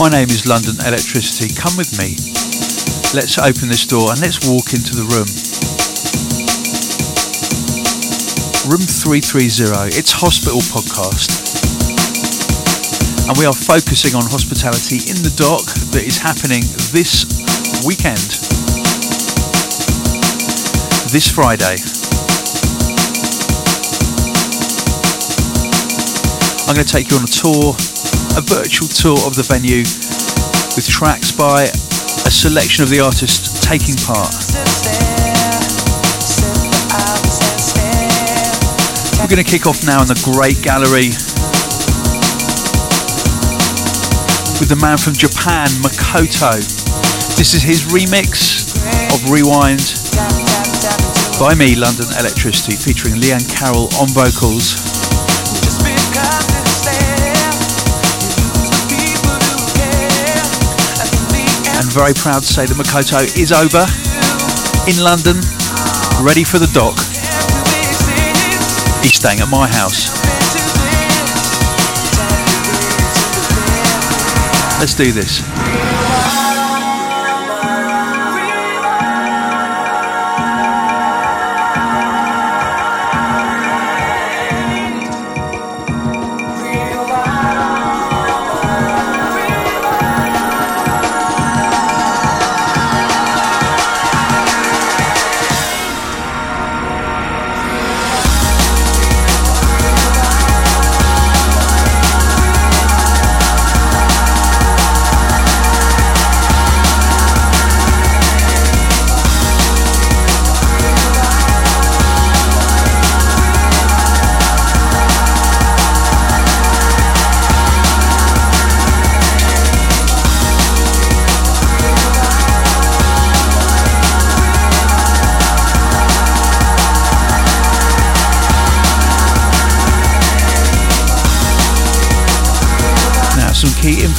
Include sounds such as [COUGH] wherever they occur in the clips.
My name is London Electricity. Come with me. Let's open this door and let's walk into the room. Room 330. It's Hospital Podcast. And we are focusing on hospitality in the dock that is happening this weekend. This Friday. I'm going to take you on a tour, a virtual tour of the venue with tracks by a selection of the artists taking part. We're going to kick off now in the Great Gallery with the man from Japan, Makoto. This is his remix of Rewind by me, London Electricity, featuring Liane Carroll on vocals. Very proud to say that Makoto is over in London, ready for the dock. He's staying at my house. Let's do this.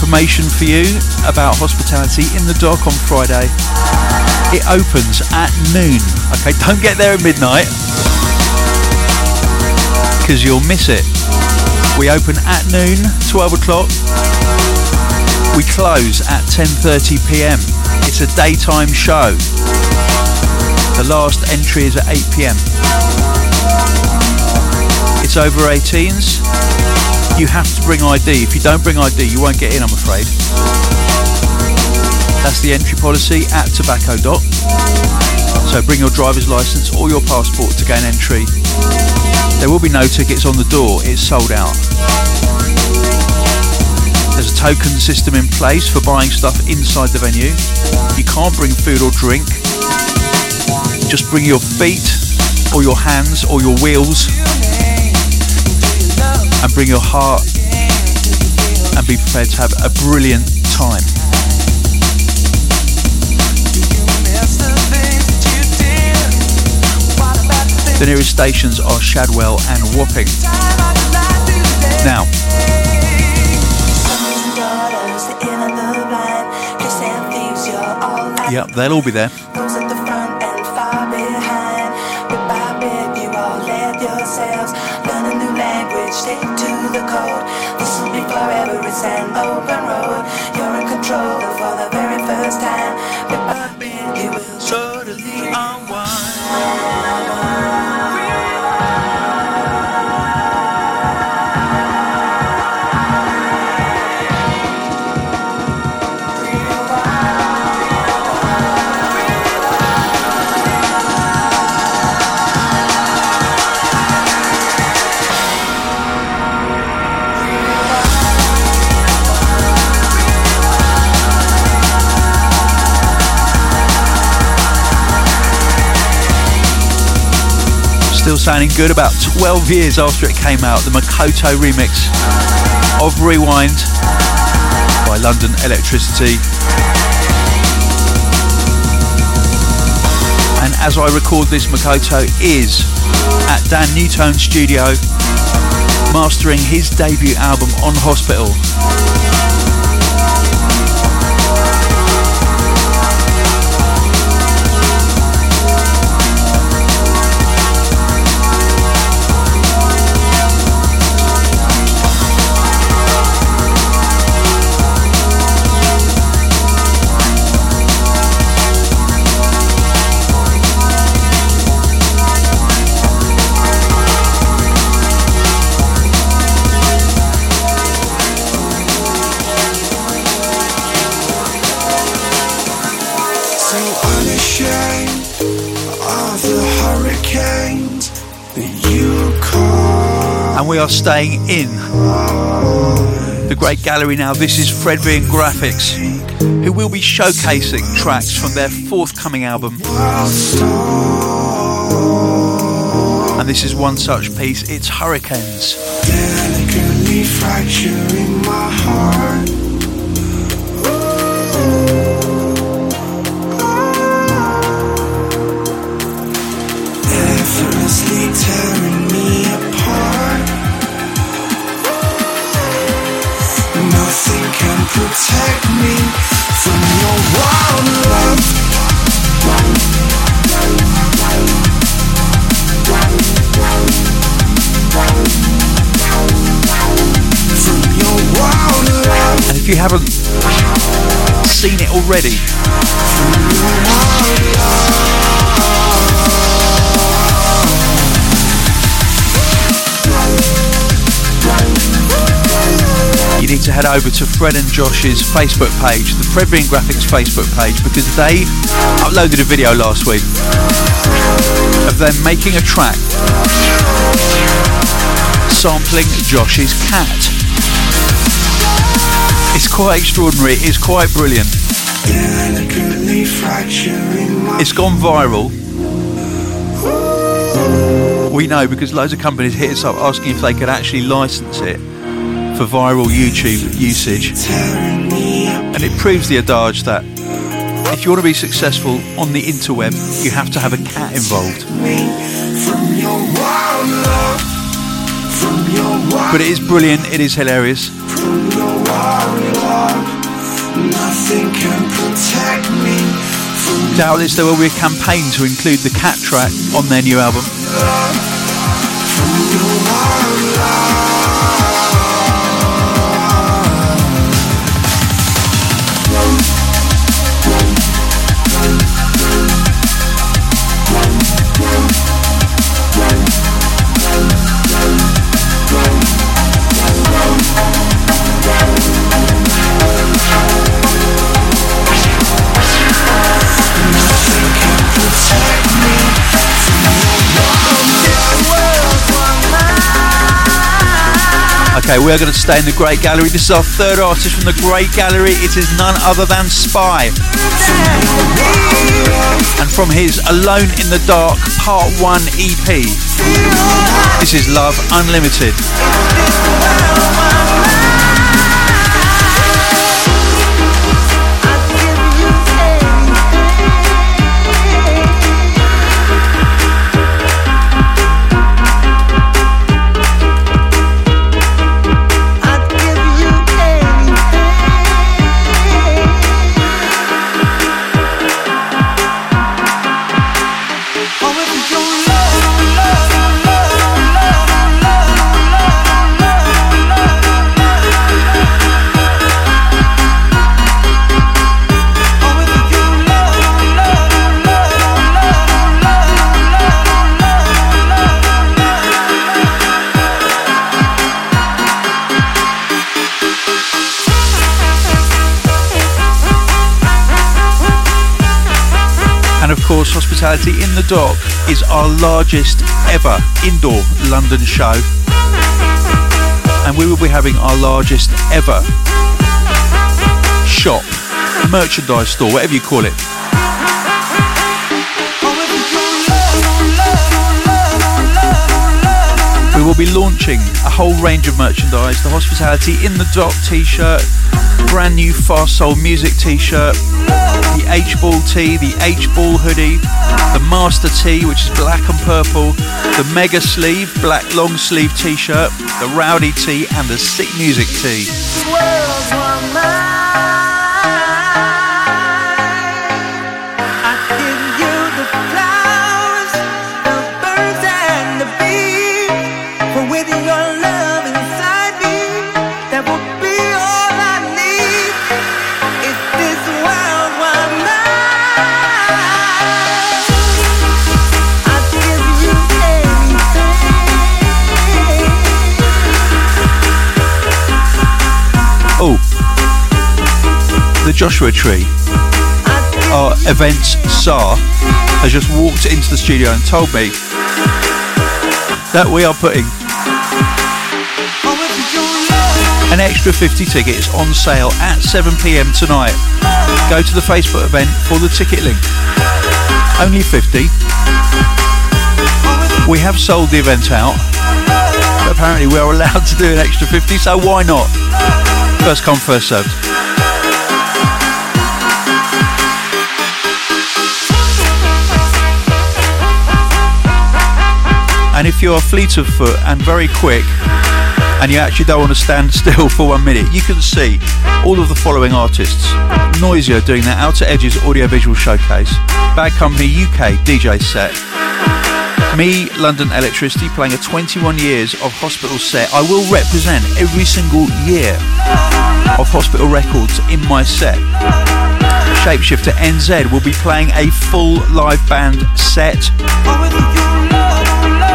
Information for you about hospitality in the dock on Friday. It opens at noon. Okay, don't get there at midnight because you'll miss it. We open at noon, 12 o'clock. We close at 10:30 p.m. It's a daytime show. The last entry is at 8 p.m. It's over 18s you have to bring ID. If you don't bring ID, you won't get in, I'm afraid. That's the entry policy at Tobacco Dock. So bring your driver's license or your passport to gain entry. There will be no tickets on the door, it's sold out. There's a token system in place for buying stuff inside the venue. You can't bring food or drink. Just bring your feet or your hands or your wheels and bring your heart and be prepared to have a brilliant time. The nearest stations are Shadwell and Wapping. Now, Yep, they'll all be there. Still sounding good about 12 years after it came out. The Makoto remix of Rewind by London Electricity. And as I record this, Makoto is at Dan Newtone Studio mastering his debut album on Hospital. And we are staying in the Great Gallery now. This is Fred and Grafix, who will be showcasing tracks from their forthcoming album. And this is one such piece, it's Hurricanes. Protect me from your wild love. And if you haven't seen it already, need to head over to Fred and Josh's Facebook page, the Fred Bean Grafix Facebook page, because they uploaded a video last week of them making a track sampling Josh's cat. It's quite extraordinary, it's quite brilliant. It's gone viral. We know because loads of companies hit us up asking if they could actually license it for viral YouTube usage. And it proves the adage that if you want to be successful on the interweb, you have to have a cat involved. But it is brilliant, it is hilarious. Doubtless there will be a campaign to include the cat track on their new album. Okay, we are going to stay in the Great Gallery. This is our third artist from the Great Gallery. It is none other than S.P.Y. And from his Alone in the Dark Part 1 EP, this is Love Unlimited. Course Hospitality in the Dock is our largest ever indoor London show. And we will be having our largest ever shop, merchandise store, whatever you call it. We will be launching a whole range of merchandise the Hospitality in the Dock t shirt, brand new Fast Soul Music t shirt, the H Ball tee, the H Ball hoodie, the Master tee, which is black and purple, the Mega Sleeve, black long sleeve t shirt, the Rowdy tee, and the Sick Music tee. Joshua Tree. our events SAR has just walked into the studio and told me that we are putting an extra 50 tickets on sale at 7pm tonight. Go to the Facebook event for the ticket link. Only 50. We have sold the event out, but apparently we are allowed to do an extra 50, so why not? First come, first served. If you're fleet of foot and very quick, and you actually don't want to stand [LAUGHS] still for one minute, you can see all of the following artists. Noisia doing their Outer Edges audiovisual showcase, Bad Company UK DJ set, me, London Electricity, playing a 21 years of hospital set. I will represent every single year of hospital records in my set. Shapeshifter NZ will be playing a full live band set.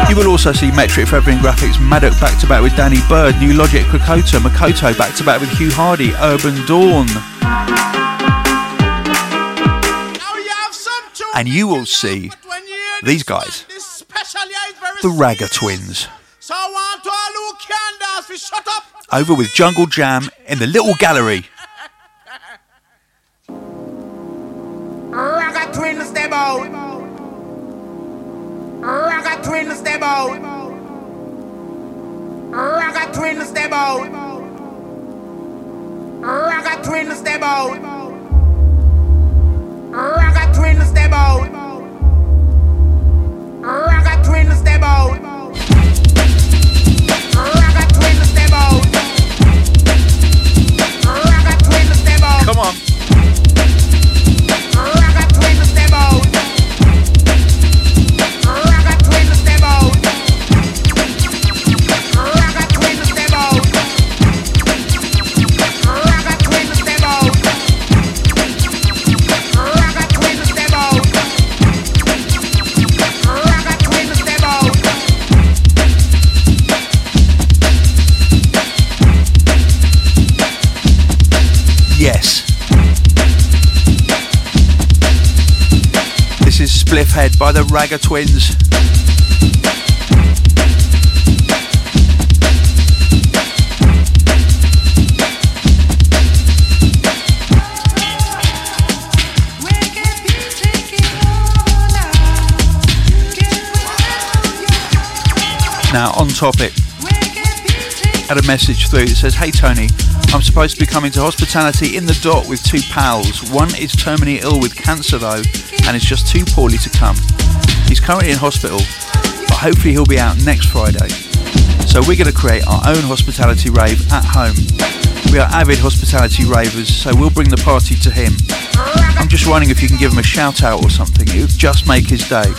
You will also see Metrik Feathering Grafix, Maduk back to back with Danny Byrd, New Logic Kokoto, Makoto back to back with Hugh Hardy, Urbandawn. And you will see these guys, the Ragga Twins. Over with Jungle Jam in the little gallery. Out. Ragga twin step out. Ragga twin step out. Spliff Head by the Ragga Twins. Now, on topic, had a message through that says, Hey Tony, I'm supposed to be coming to hospitality in the dock with two pals. One is terminally ill with cancer though, and is just too poorly to come. He's currently in hospital, but hopefully he'll be out next Friday. So we're going to create our own hospitality rave at home. We are avid hospitality ravers, so we'll bring the party to him. I'm just wondering if you can give him a shout out or something. It would just make his day.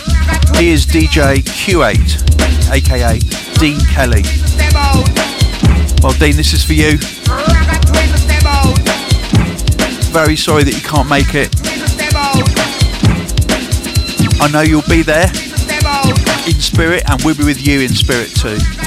He is DJ Q8, aka Dean Kelly. Well, Dean, this is for you. Very sorry that you can't make it. I know you'll be there in spirit, and we'll be with you in spirit too.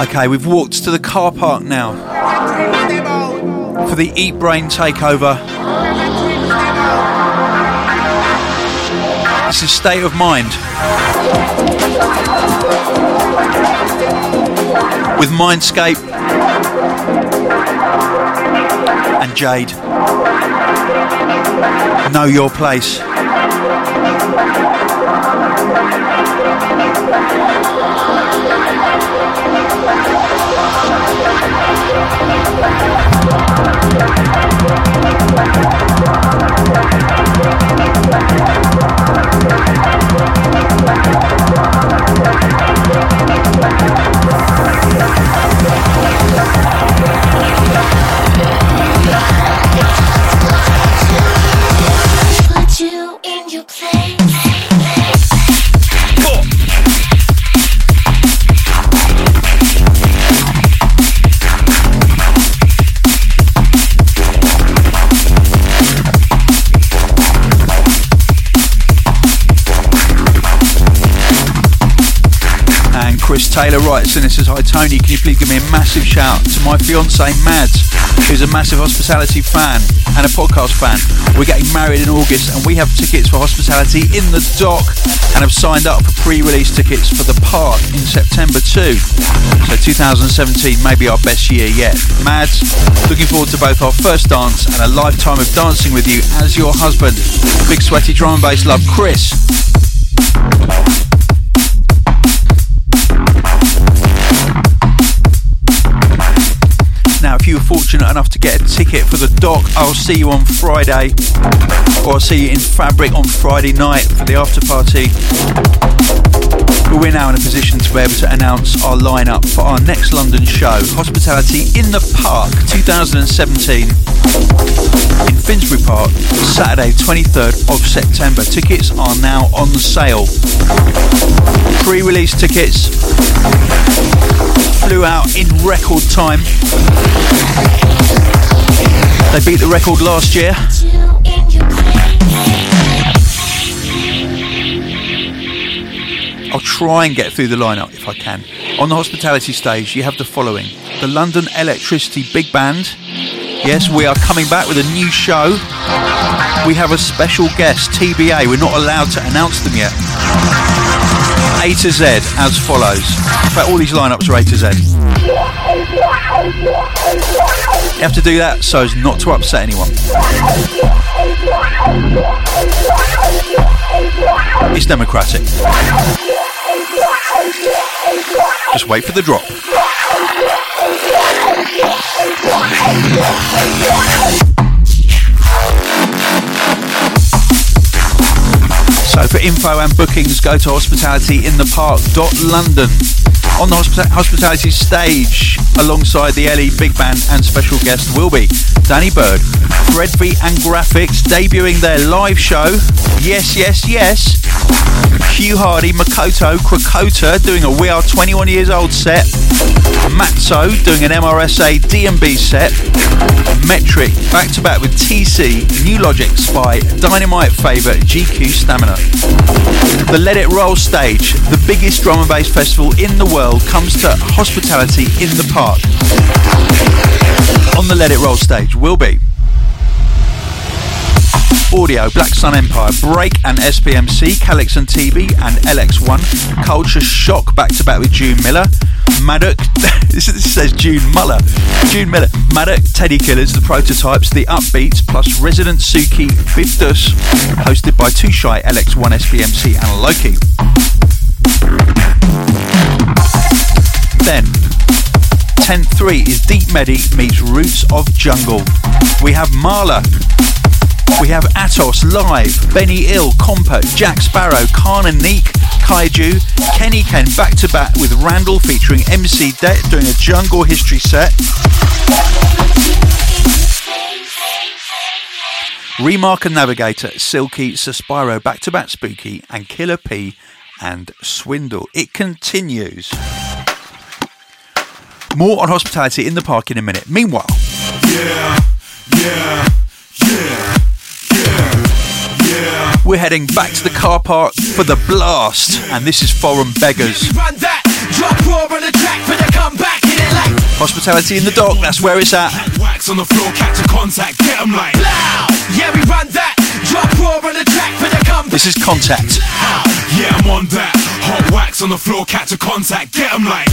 Okay, we've walked to the car park now for the Eatbrain takeover. This is State of Mind with Mindscape and Jade. Know your place. Put Taylor writes and it says, Hi Tony, can you please give me a massive shout to my fiance Mads, who's a massive hospitality fan and a podcast fan. We're getting married in August and we have tickets for hospitality in the dock and have signed up for pre-release tickets for the park in September too. So 2017 may be our best year yet. Mads, looking forward to both our first dance and a lifetime of dancing with you as your husband. Big sweaty drum and bass love, Chris. If you were fortunate enough to get a ticket for the dock, I'll see you on Friday, or I'll see you in Fabric on Friday night for the after party. But we're now in a position to be able to announce our lineup for our next London show, Hospitality in the Park 2017 in Finsbury Park, Saturday 23rd of September. Tickets are now on sale. Pre-release tickets flew out in record time. They beat the record last year. I'll try and get through the lineup if I can. On the hospitality stage, you have the following the London Electricity Big Band. Yes, we are coming back with a new show. We have a special guest, TBA. We're not allowed to announce them yet. A to Z as follows. In fact, all these lineups are A to Z. You have to do that so as not to upset anyone. It's democratic. Just wait for the drop. So for info and bookings, go to hospitalityinthepark.london. On the hospi- hospitality stage, alongside the LE Big Band and special guest will be Danny Byrd, Fredby and Grafix debuting their live show. Yes, yes, yes. Hugh Hardy, Makoto, Krakota doing a We Are 21 Years Old set. Matzo doing an MRSA DMB set. Metrik back to back with TC, New Logic, S.P.Y, Dynamite Favourite, GQ Stamina. The Let It Roll stage, the biggest drum and bass festival in the world, comes to hospitality in the park. On the Let It Roll stage will be Audio, Black Sun Empire, Break and SPMC, Calyx and TB and LX1, Culture Shock back to back with June Miller, Maduk, [LAUGHS] this says June Muller, June Miller, Maduk, Teddy Killers, The Prototypes, The Upbeats, plus Resident Suki, Biftus, hosted by Too Shy, LX1, SPMC and Loki. Then, 10.3 is Deep Medi meets Roots of Jungle. We have Mala, we have Atos live, Benny Ill, Compo, Jack Sparrow, Khan and Neek, Kaiju, Kenny Ken back to back with Randall featuring MC Det doing a jungle history set. Remarc and Navigator, Silky, Suspiro, back to back Spooky, and Killa P and Swindle. It continues. More on hospitality in the park in a minute. Meanwhile, Yeah, yeah, yeah. We're heading back to the car park for the blast, and this is Foreign Beggars. Run that, drop raw on the track, but they come back in it like Hospitality in the dock, that's where it's at. Wax on the floor, catch a contact, get 'em like. Yeah, we run that, drop raw on the track, but they come back. This is Contact. Yeah, I'm on that. Hot wax on the floor, catch a contact, get 'em like.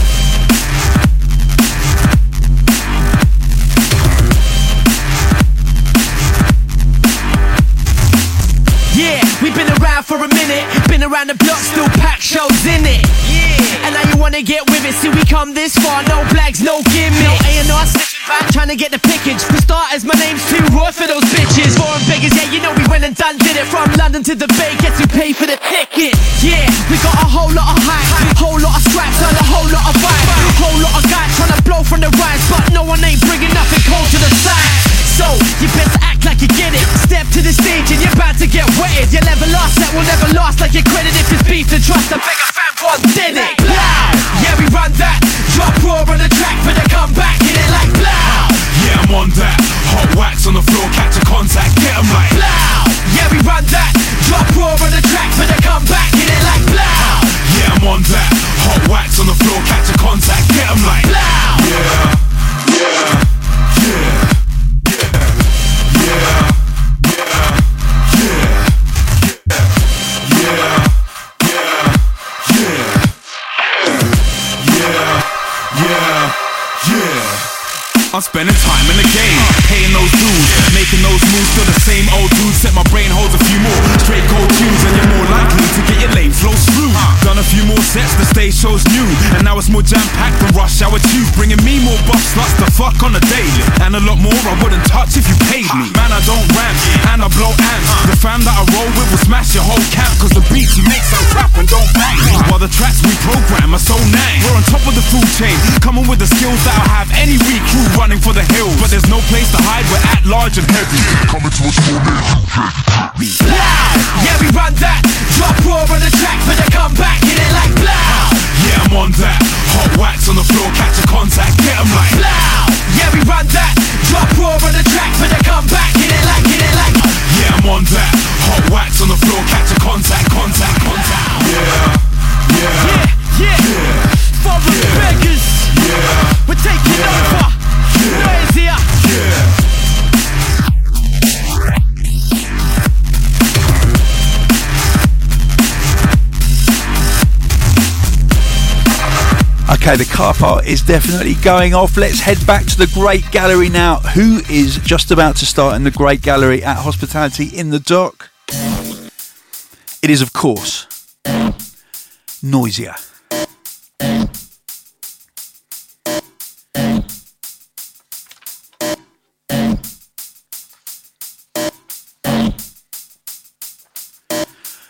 We've been around for a minute, been around the block, still pack shows in it. Yeah, and now you wanna get with it. See, we come this far, no flags, no gimmicks. No A&R slipping back, trying to get the pickage. For starters, my name's too raw for those bitches. Foreign beggars, yeah, you know we went and done did it from London to the Bay. Guess who paid for the ticket? Yeah, we got a whole lot of hype, whole lot of scraps, and a whole lot of vibe. Whole lot of guys trying to blow from the rise, but no one Okay, the car park is definitely going off. Let's head back to the Great Gallery now. Who is just about to start in the Great Gallery at Hospitality in the Dock? It is, of course, Noisia.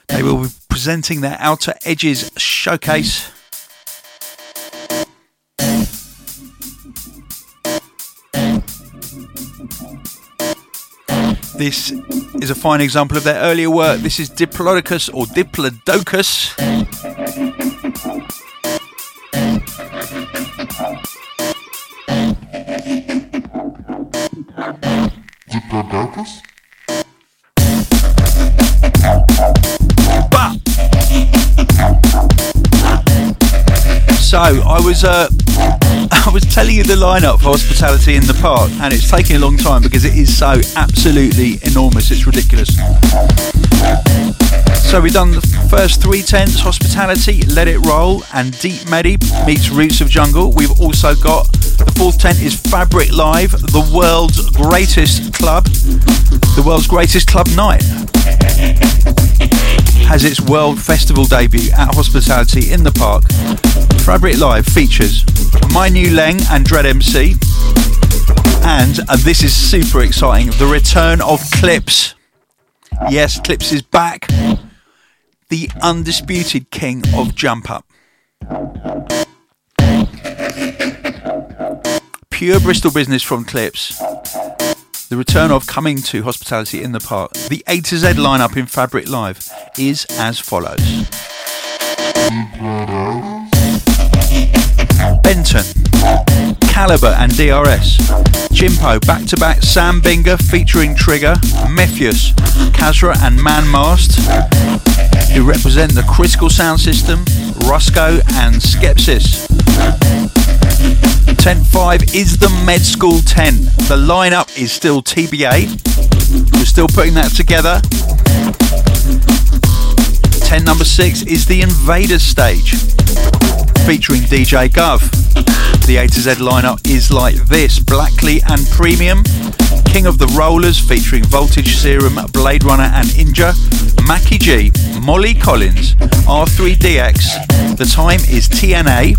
They will be presenting their Outer Edges showcase. This is a fine example of their earlier work. This is Diplodocus or Diplodocus. Bah! So I was uh, [LAUGHS] I was telling you the lineup for hospitality in the park, and it's taking a long time because it is so absolutely enormous. It's ridiculous. So we've done the first three tents: hospitality, let it roll, and deep medi meets roots of jungle. We've also got the fourth tent is Fabric Live, the world's greatest club, the world's greatest club night has its world festival debut at Hospitality in the Park. Fabric Live features My Nu Leng and Dread MC, and, and this is super exciting, the return of Clipz. Yes, Clipz is back, the undisputed king of Jump Up. Pure Bristol business from Clipz. The return of coming to hospitality in the park. The A to Z lineup in Fabric Live is as follows Benton, Calibre and DRS. Chimpo back to back Sam Binga featuring Trigger, Mefjus, Kasra and Manmast, who represent the Critical Sound System, Rusko and Skepsis. Tent 5 is the Med School 10. The lineup is still TBA. We're still putting that together. 10 number 6 is the Invaders stage featuring DJ Gov. The A to Z lineup is like this Blackley and Premium, King of the Rollers featuring Voltage Serum, Blade Runner and Inja, Macky Gee, Molly Collins, R3DX. The time is TNA,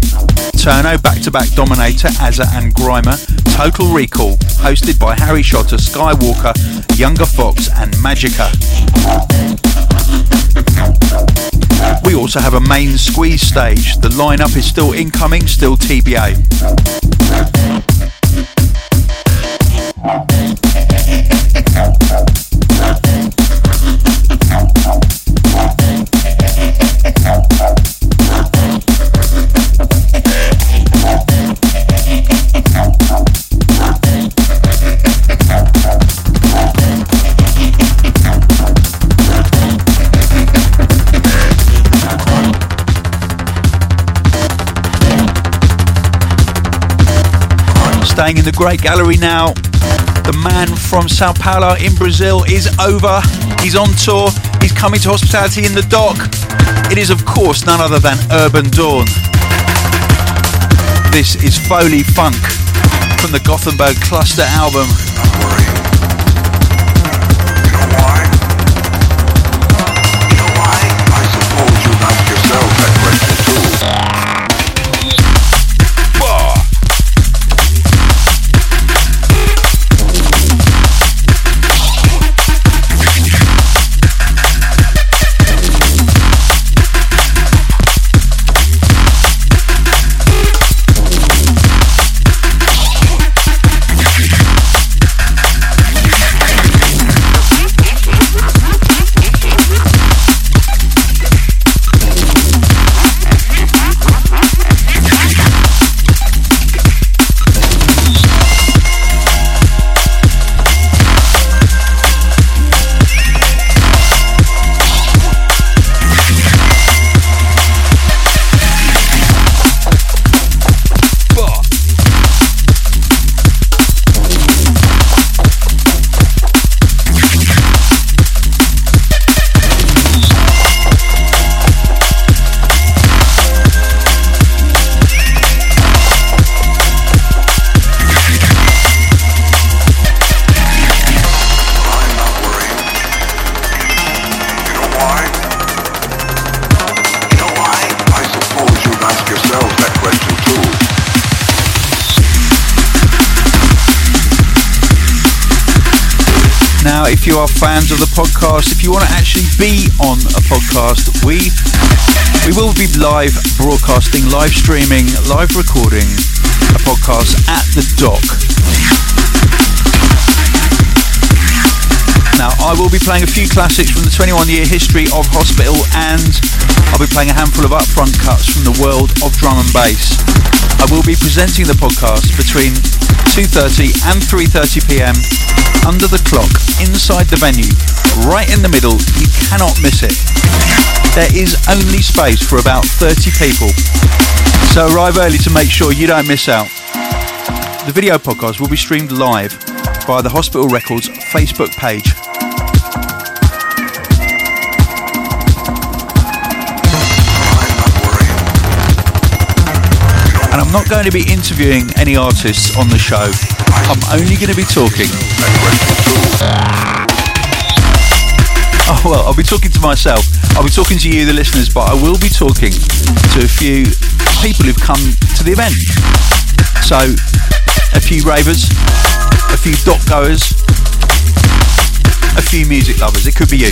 Turno back to back Dominator, Azza and Grimer, Total Recall, hosted by Harry Shotter, Skywalker, Younger Fox and Magica. We also have a main squeeze stage. The lineup is still incoming, still TBA. Staying in the Great Gallery now. The man from Sao Paulo in Brazil is over. He's on tour. He's coming to hospitality in the dock. It is, of course, none other than Urbandawn. This is Foley Funk from the Gothenburg Cluster album. Podcast, we we will be live broadcasting, live streaming, live recording a podcast at the dock. Now, I will be playing a few classics from the 21 year history of Hospital and I'll be playing a handful of upfront cuts from the world of drum and bass. I will be presenting the podcast between 2.30 and 3.30 pm under the clock inside the venue, right in the middle. You cannot miss it. There is only space for about 30 people. So arrive early to make sure you don't miss out. The video podcast will be streamed live via the Hospital Records Facebook page. And I'm not going to be interviewing any artists on the show. I'm only going to be talking. Ah. Oh well, I'll be talking to myself. I'll be talking to you, the listeners, but I will be talking to a few people who've come to the event. So, a few ravers, a few dock goers, a few music lovers. It could be you.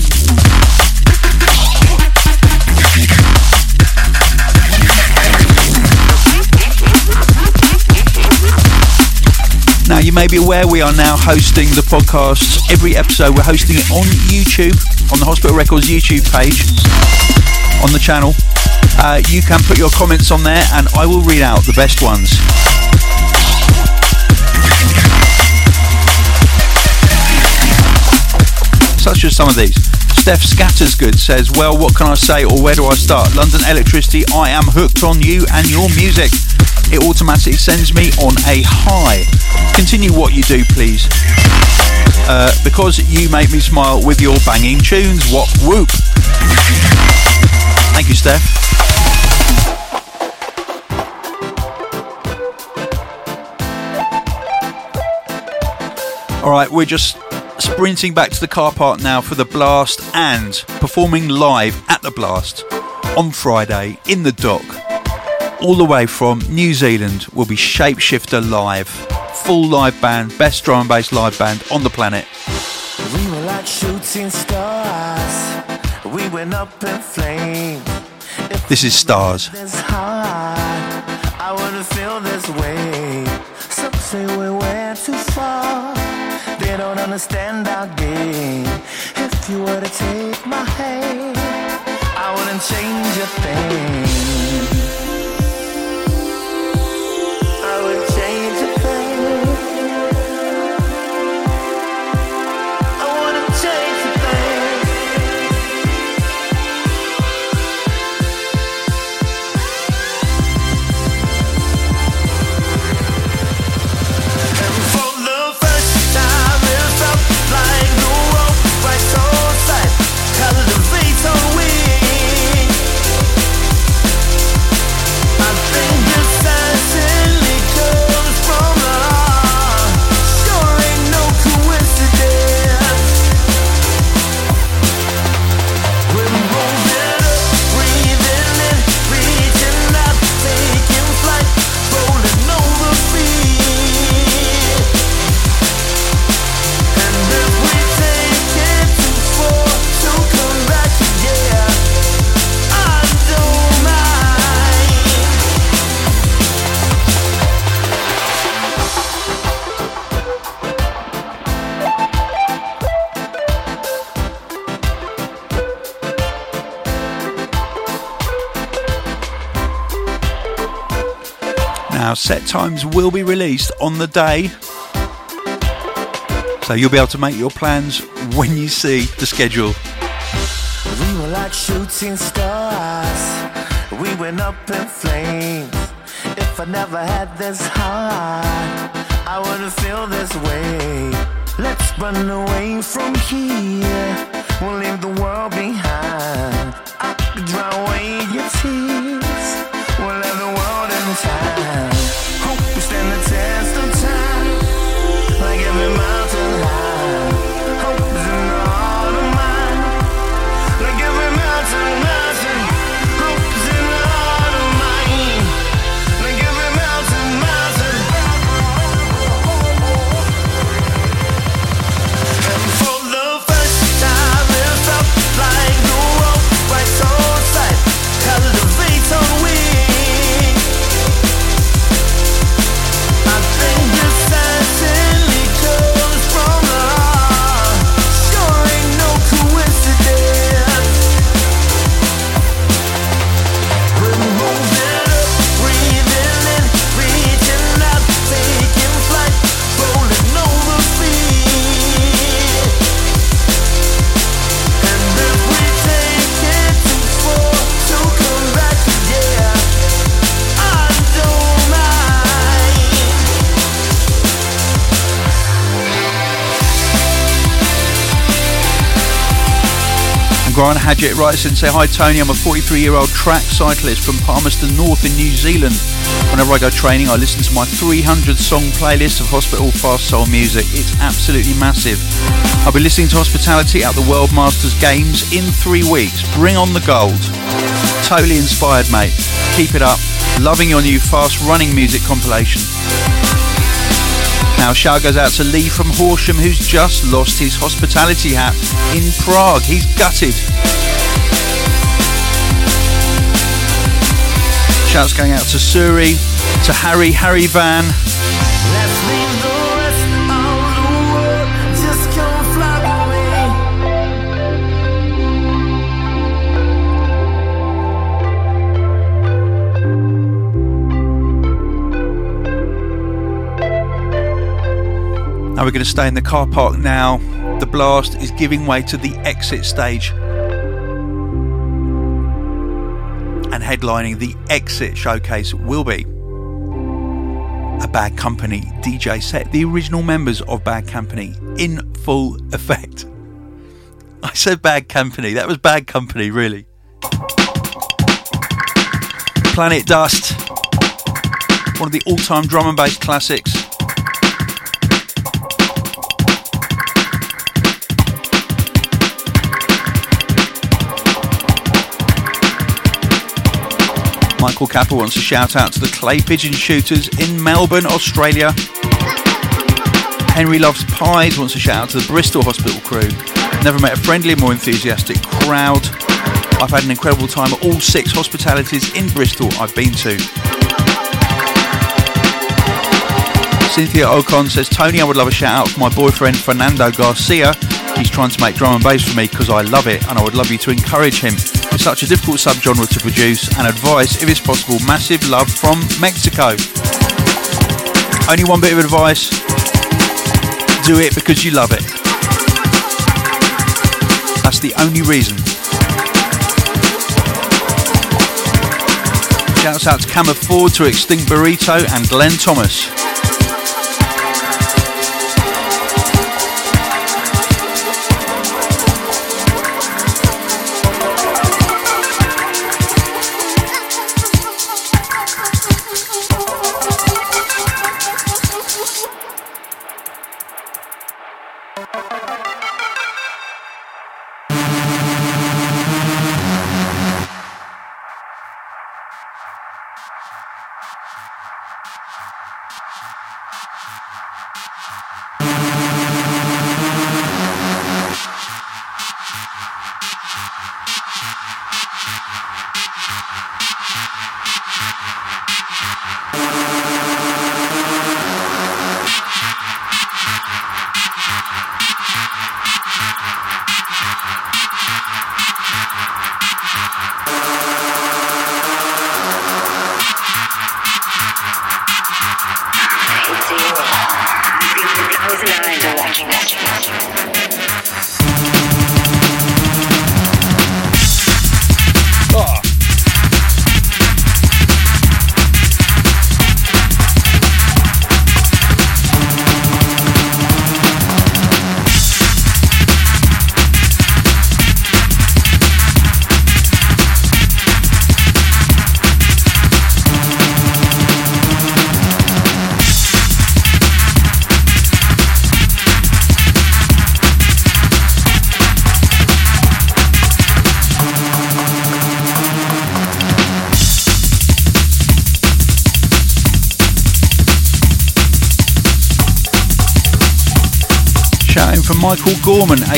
Now, you may be aware we are now hosting the podcast. Every episode, we're hosting it on YouTube, on the Hospital Records YouTube page, on the channel. Uh, you can put your comments on there, and I will read out the best ones. Such as some of these. Steph Scattersgood says, Well, what can I say or where do I start? London Electricity, I am hooked on you and your music. It automatically sends me on a high. Continue what you do, please. Uh, because you make me smile with your banging tunes. What whoop. Thank you, Steph. All right, we're just sprinting back to the car park now for the blast and performing live at the blast on Friday in the dock. All the way from New Zealand will be Shapeshifter Live. Full live band, best drum and bass live band on the planet. We were like shooting stars. We went up in flames. This is Stars. This high, I wouldn't feel this way. Some say we went too far. They don't understand our game. If you were to take my hand, I wouldn't change a thing. Set times will be released on the day. So you'll be able to make your plans when you see the schedule. We were like shooting stars. We went up in flames. If I never had this high, I wouldn't feel this way. Let's run away from here. We'll leave the world behind. I could dry away your tears. We'll the world in time. And Grant Hadgett writes in say, Hi Tony, I'm a 43 year old track cyclist from Palmerston North in New Zealand. Whenever I go training, I listen to my 300 song playlist of hospital fast soul music. It's absolutely massive. I'll be listening to Hospitality at the World Masters Games in three weeks. Bring on the gold. Totally inspired, mate. Keep it up. Loving your new fast running music compilation. Now, shout goes out to Lee from Horsham, who's just lost his hospitality hat in Prague. He's gutted. Shouts going out to Suri, to Harry, Harry Van, we're going to stay in the car park now. The blast is giving way to the exit stage. And headlining the exit showcase will be a Bad Company DJ set. The original members of Bad Company in full effect. I said Bad Company, that was Bad Company, really. Planet Dust, one of the all time drum and bass classics. Michael Capper wants a shout out to the clay pigeon shooters in Melbourne, Australia. Henry Loves Pies wants a shout out to the Bristol Hospital crew. Never met a friendlier, more enthusiastic crowd. I've had an incredible time at all six hospitalities in Bristol I've been to. Cynthia Ocon says, Tony, I would love a shout out for my boyfriend Fernando Garcia. He's trying to make drum and bass for me because I love it and I would love you to encourage him. It's such a difficult subgenre to produce and advice, if it's possible, massive love from Mexico. Only one bit of advice do it because you love it. That's the only reason. Shouts out to Camera Ford, to Extinct Burrito, and Glenn Thomas.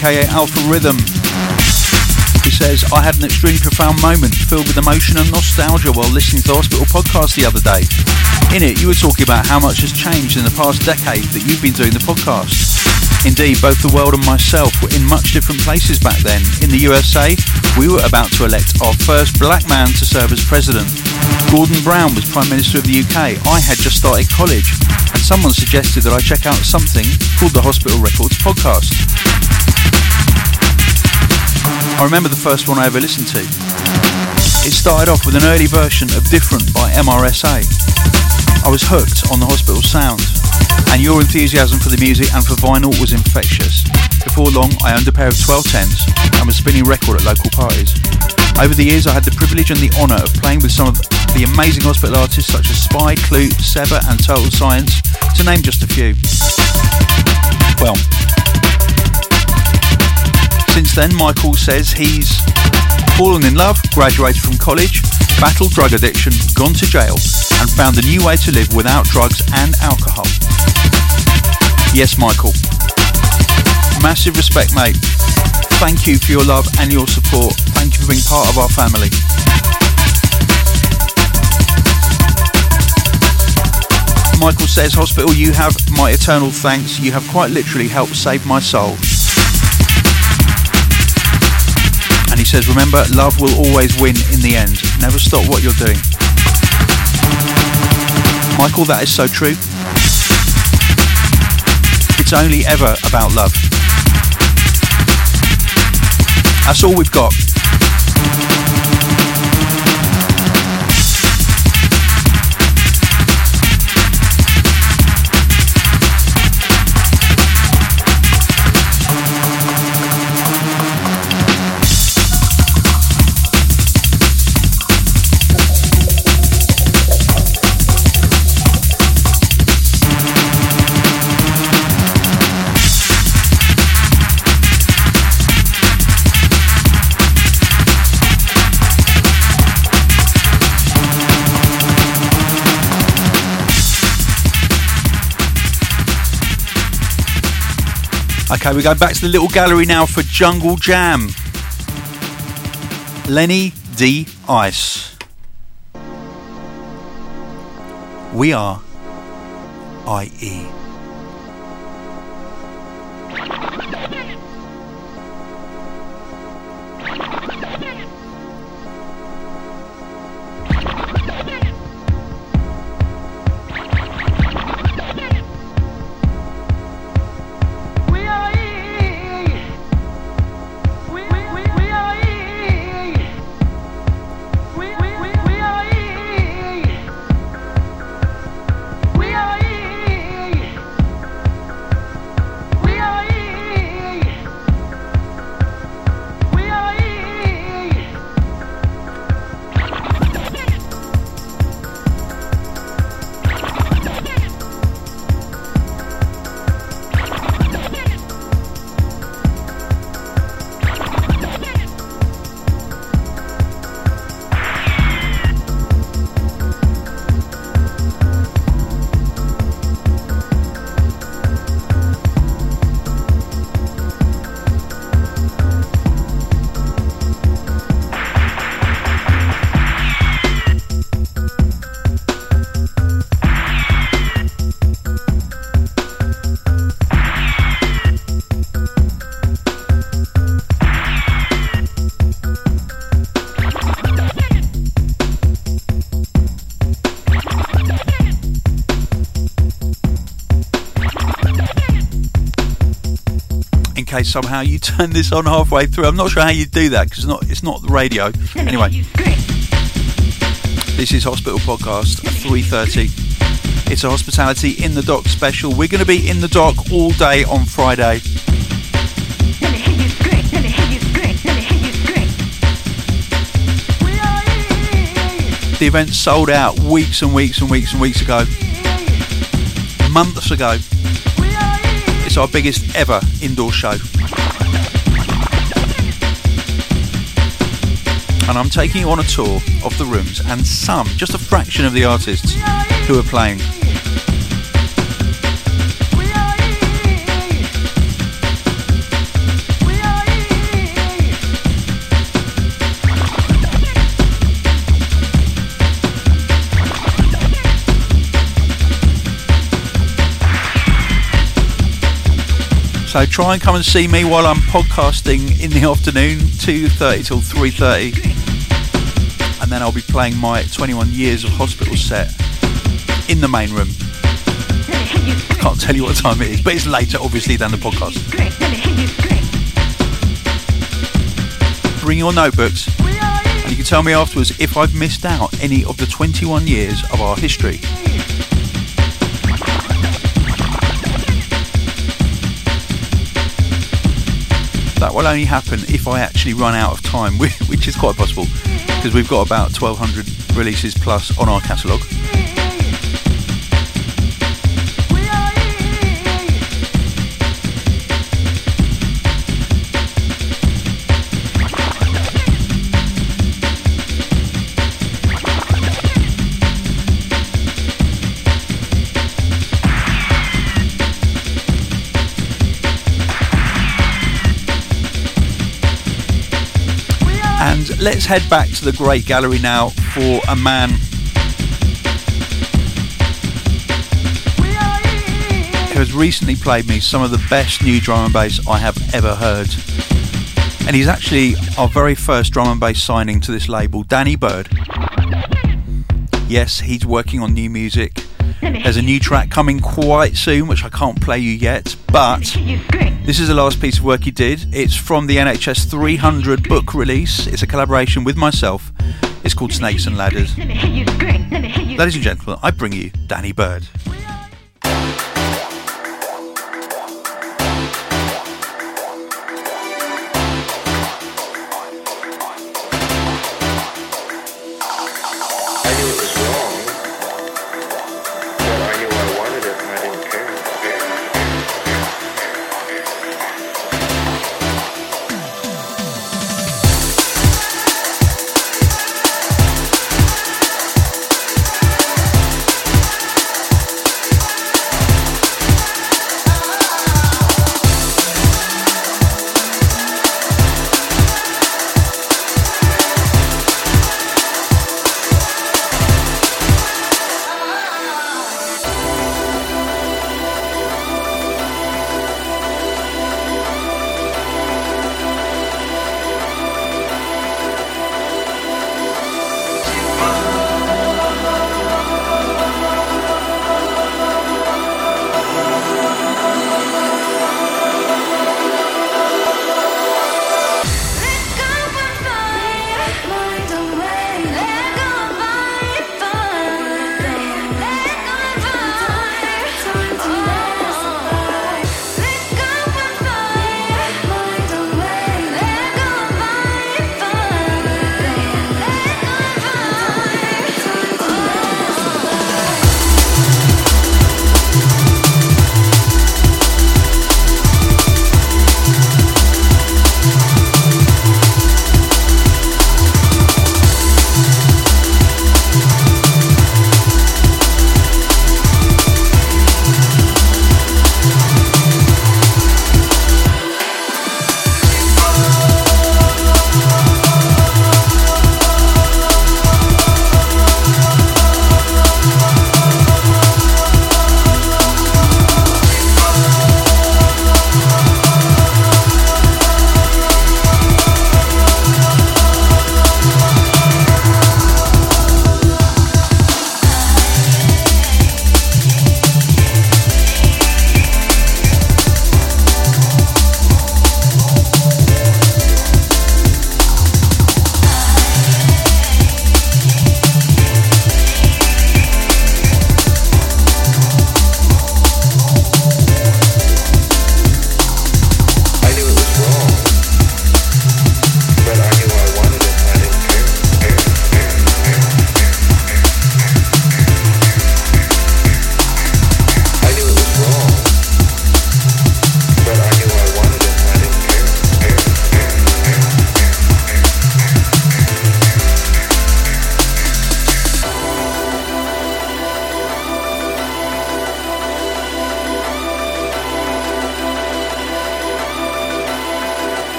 Aka Alpha Rhythm. He says, I had an extremely profound moment filled with emotion and nostalgia while listening to the Hospital podcast the other day. In it, you were talking about how much has changed in the past decade that you've been doing the podcast. Indeed, both the world and myself were in much different places back then. In the USA, we were about to elect our first black man to serve as president. Gordon Brown was Prime Minister of the UK. I had just started college and someone suggested that I check out something called the Hospital Records podcast. I remember the first one I ever listened to. It started off with an early version of Different by MRSA. I was hooked on the hospital sound, and your enthusiasm for the music and for vinyl was infectious. Before long, I owned a pair of 1210s and was spinning record at local parties. Over the years, I had the privilege and the honour of playing with some of the amazing hospital artists such as S.P.Y, Klute, Seba, and Total Science, to name just a few. Well, since then, Michael says he's fallen in love, graduated from college, battled drug addiction, gone to jail, and found a new way to live without drugs and alcohol. Yes, Michael. Massive respect, mate. Thank you for your love and your support. Thank you for being part of our family. Michael says, Hospital, you have my eternal thanks. You have quite literally helped save my soul. Says, remember, love will always win in the end. Never stop what you're doing. Michael, that is so true. It's only ever about love. That's all we've got. Okay, we go back to the little gallery now for Jungle Jam. Lenny De Ice. We are IE. Case somehow you [LAUGHS] turn this on halfway through, I'm not sure how you do that because it's not it's not the radio. [LAUGHS] Anyway, this is Hospital Podcast 3:30. It's a hospitality in the dock special. We're going to be in the dock all day on Friday. The event sold out weeks and weeks and weeks and weeks ago, months ago. It's our biggest ever indoor show. And I'm taking you on a tour of the rooms and some, just a fraction of the artists who are playing. So try and come and see me while I'm podcasting in the afternoon, 2.30 till 3.30. And then I'll be playing my 21 years of hospital set in the main room. I can't tell you what time it is, but it's later obviously than the podcast. Bring your notebooks and you can tell me afterwards if I've missed out any of the 21 years of our history. That will only happen if I actually run out of time, [LAUGHS] which is quite possible because we've got about 1200 releases plus on our catalogue. Let's head back to the Great Gallery now for a man who has recently played me some of the best new drum and bass I have ever heard. And he's actually our very first drum and bass signing to this label, Danny Byrd. Yes, he's working on new music There's a new track coming quite soon, which I can't play you yet, but this is the last piece of work he did. It's from the NHS 300 book release. It's a collaboration with myself. It's called Snakes and Ladders. Ladies and gentlemen, I bring you Danny Byrd.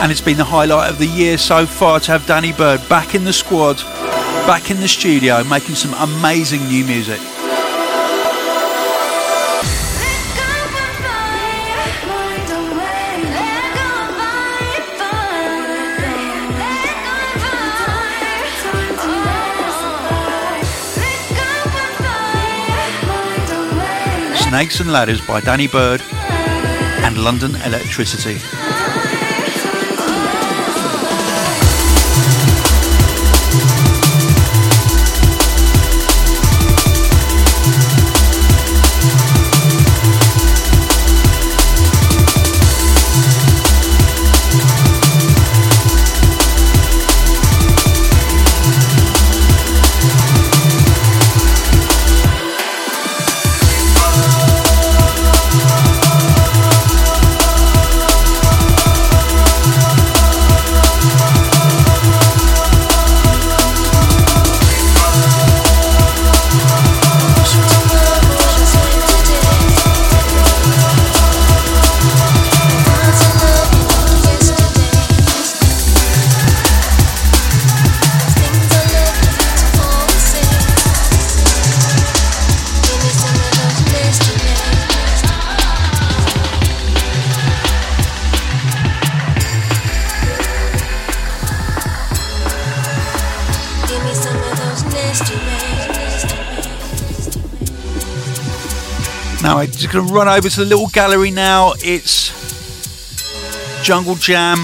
And it's been the highlight of the year so far to have Danny Byrd back in the squad, back in the studio, making some amazing new music. Snakes and Ladders by Danny Byrd and London Electricity. Just going to run over to the little gallery now. It's Jungle Jam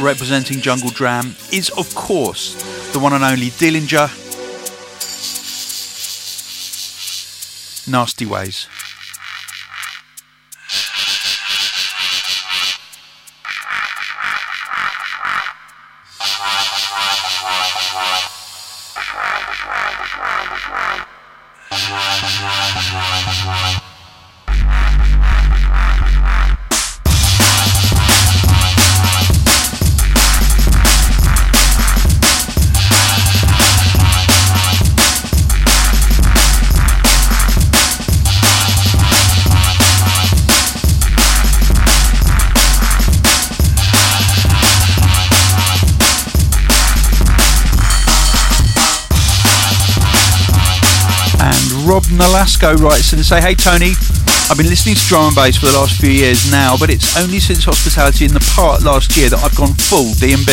representing Jungle Jam is of course the one and only Dillinja. Nasty Ways. Nolasco writes to say, Hey Tony, I've been listening to drum and bass for the last few years now, but it's only since hospitality in the park last year that I've gone full D&B.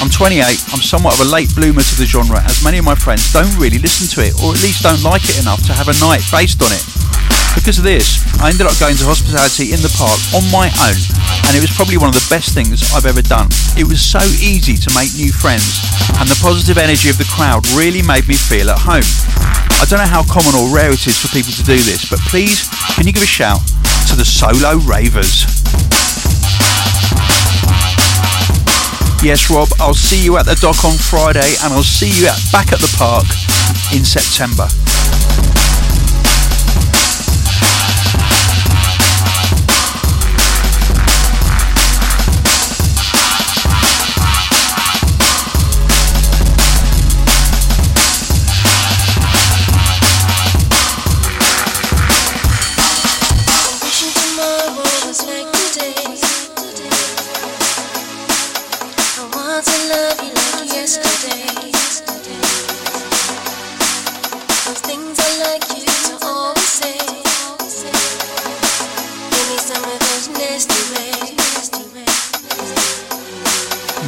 I'm 28, I'm somewhat of a late bloomer to the genre, as many of my friends don't really listen to it, or at least don't like it enough to have a night based on it. Because of this, I ended up going to hospitality in the park on my own, and it was probably one of the best things I've ever done. It was so easy to make new friends, and the positive energy of the crowd really made me feel at home. I don't know how common or rare it is for people to do this, but please, can you give a shout to the solo ravers? Yes, Rob, I'll see you at the dock on Friday, and I'll see you at, back at the park in September.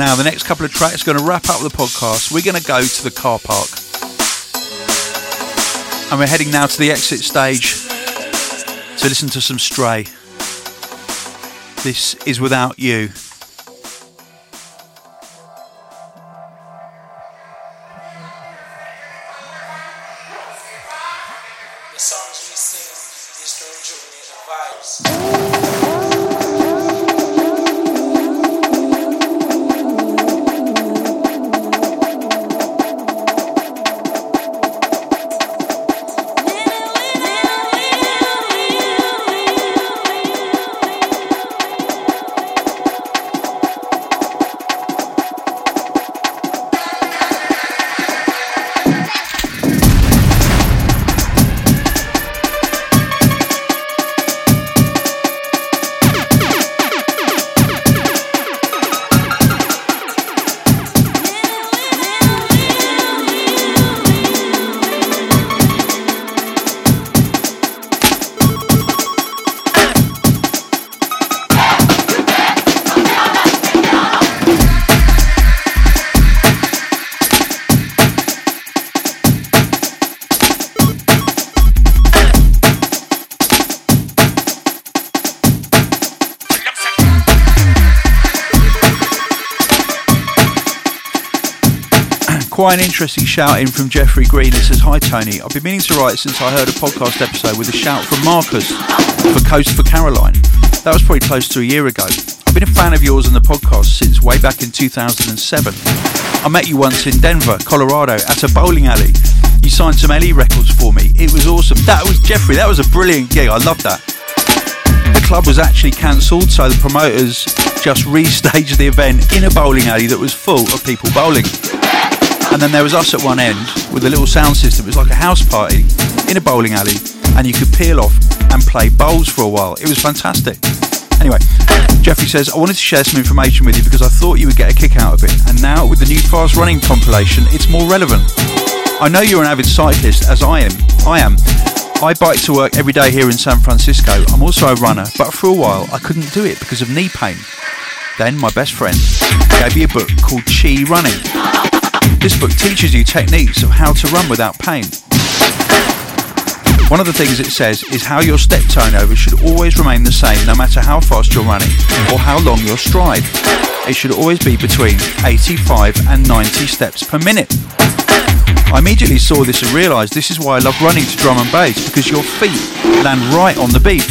Now, the next couple of tracks are going to wrap up the podcast. We're going to go to the car park. And we're heading now to the exit stage to listen to some Stray. This is Without You. Shout in from Jeffrey Green. It says, Hi Tony, I've been meaning to write since I heard a podcast episode with a shout from Marcus for Coast for Caroline. That was probably close to a year ago. I've been a fan of yours and the podcast since way back in 2007. I met you once in Denver, Colorado, at a bowling alley. You signed some LE records for me. It was awesome. That was Jeffrey. That was a brilliant gig. I love that. The club was actually cancelled, so the promoters just [LAUGHS] restaged the event in a bowling alley that was full of people bowling. And then there was us at one end with a little sound system. It was like a house party in a bowling alley, and you could peel off and play bowls for a while. It was fantastic. Anyway, Jeffrey says, I wanted to share some information with you because I thought you would get a kick out of it. And now, with the new fast running compilation, it's more relevant. I know you're an avid cyclist, as I am. I am. I bike to work every day here in San Francisco. I'm also a runner, but for a while I couldn't do it because of knee pain. Then my best friend gave me a book called Chi Running. This book teaches you techniques of how to run without pain. One of the things it says is how your step turnover should always remain the same no matter how fast you're running or how long your stride. It should always be between 85 and 90 steps per minute. I immediately saw this and realised this is why I love running to drum and bass because your feet land right on the beat.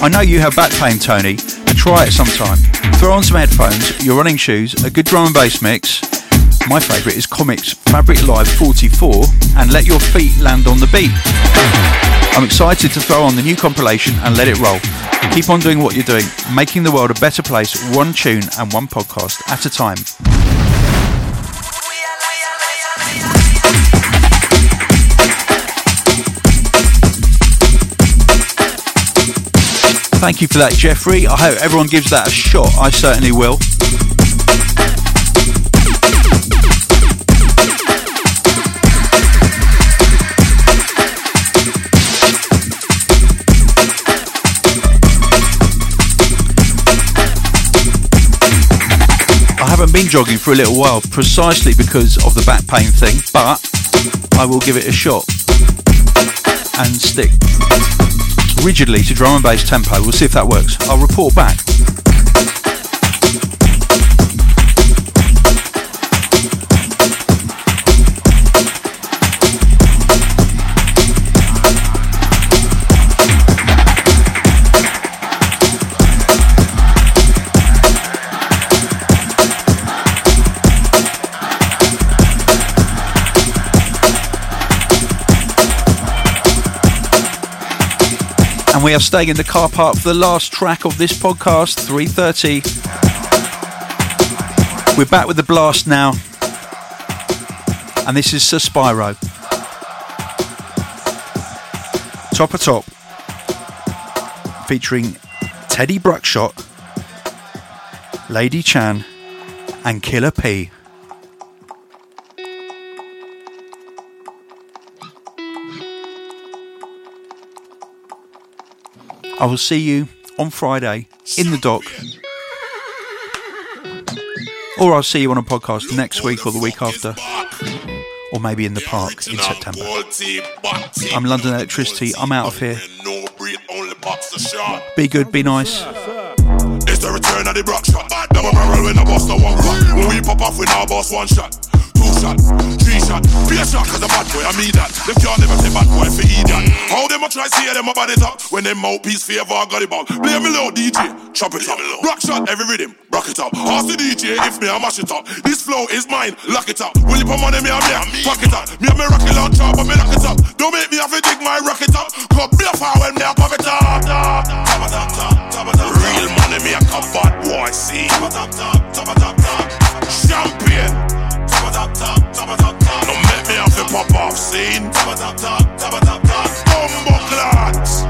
I know you have back pain, Tony, but try it sometime. Throw on some headphones, your running shoes, a good drum and bass mix. My favourite is Commix Fabric Live 44 and let your feet land on the beat. I'm excited to throw on the new compilation and let it roll. Keep on doing what you're doing, making the world a better place, one tune and one podcast at a time. Thank you for that, Jeffrey. I hope everyone gives that a shot. I certainly will. Been jogging for a little while precisely because of the back pain thing, but I will give it a shot and stick rigidly to drum and bass tempo. We'll see if that works. I'll report back. And we are staying in the car park for the last track of this podcast 3.30 we're back with the blast now. And this is Suspiro top of top. Featuring Teddy Bruckshot Lady Chann and Killa P I will see you on Friday in the dock. Or I'll see you on a podcast next week or the week after. Or maybe in the park in September. I'm London Electricity. I'm out of here. Be good, be nice. It's the return of the block shot. Double barrel when I bust the one cut. When we pop off, we now boss one shot. Shot, three shot, be a shot, cause a bad boy, I mean that. Them can't never say bad boy for idiot. How them a try see them about it up when them mouthpiece favor I got it back. Play me low, DJ, chop it up. Rock shot, every rhythm, rock it up. Ask the DJ if me, I mash it up. This flow is mine, lock it up. Will you put money, me, I'm me, pack it up. Me, I'm a rocket launcher, but me lock it up. Don't make me have to dig my rocket up. Come a fire when me, I pop it up. Real money, me, I come bad boy, see. Top, Don't make me have to pop off scene. Bumbo clots.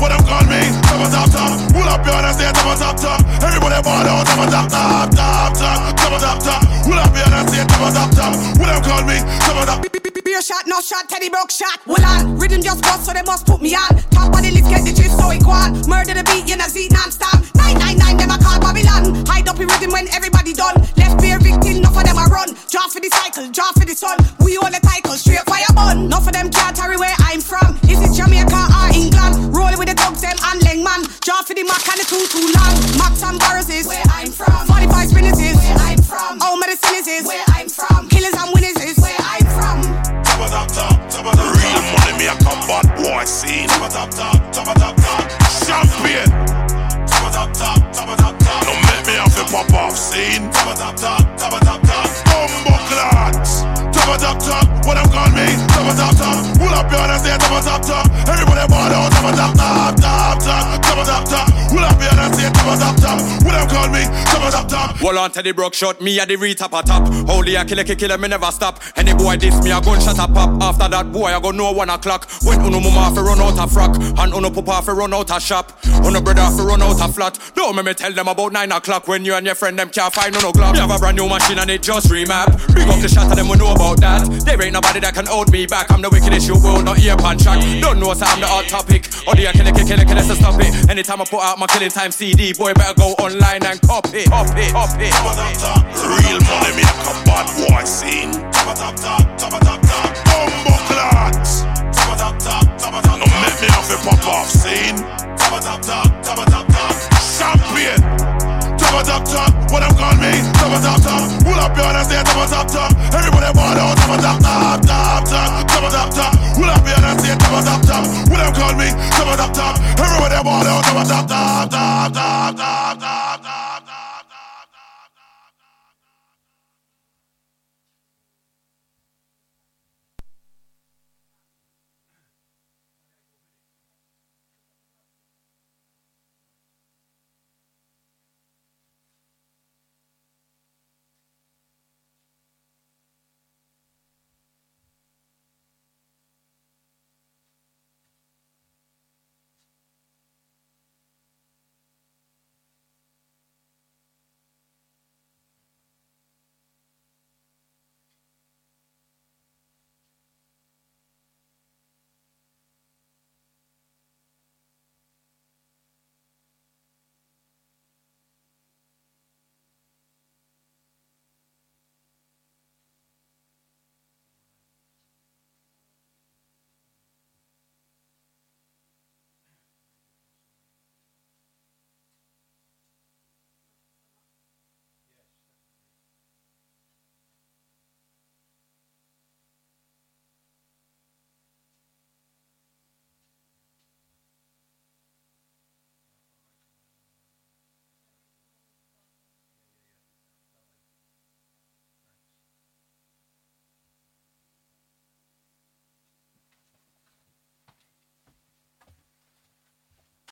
What them call me? Hands, say top, top, top. Everybody ball out. Top, top, top. What them call me? Beer shot, no shot, Teddy Bruckshot. Hold on, rhythm just bust, so they must put me on. Top of the list, get the gist, so it go on. Murder the beat, you know, see non-stop. 999, them a call Babylon. Hide up in rhythm when everybody done. Left beer victim, enough of them a run. Draw for the cycle, draw for the sun. We all the title, straight fire bun. Enough of them can't carry where I'm from. Is it Jamaica or England? Rolling with the dogs, them and Leng man. Draw for the Mac and the too too long. Max and Barrows is where I'm from. 45 spinners is where I'm from. All medicine is where I'm from. Killers and winners is where I'm Real money, me, I come boy, scene. Champion. Don't make me have to pop off scene. Bumbo top. What them call me? Top, top, top. Pull up your hands, say top, top, top. Everybody ball out. Top, top, top, top, top. Top, top, top. Pull up your hands, say top, top, top. What them call me? Top, top, top. Hold on to the broke shot, me at the re-top a top. Holy a killer, kill killer, me never stop. Any boy diss me, a gunshot a pop. After that boy, I go know one o'clock. When uno mama fi run out a frock, and uno papa fi run out a shop. Uno brother fi run out a flat. Don't make me tell them about nine o'clock when you and your friend them can't find no glock. Me have a brand new machine and it just remap. Big up the shot of them we know about that. There ain't nobody that can hold me back. I'm the wickedest you will not hear pan track. Don't know, so I'm the hot topic. Or the killer, killer, killer, so stop it. Anytime I put out my killing time CD, boy, better go online and copy, copy, copy. Real money make a bad boy scene. Top top top, top top top. Bumbo clocks. Top top top, top top. No make me have a pop off scene. Top top top, top top top. Champion. Top top top, what them call me? Top top top. Pull up your hands, top top top. Everybody ball out. Top top top, top top, top top top. Pull up your top top top. What them call me? Top top top. Everybody ball out. Top top top, top top top top.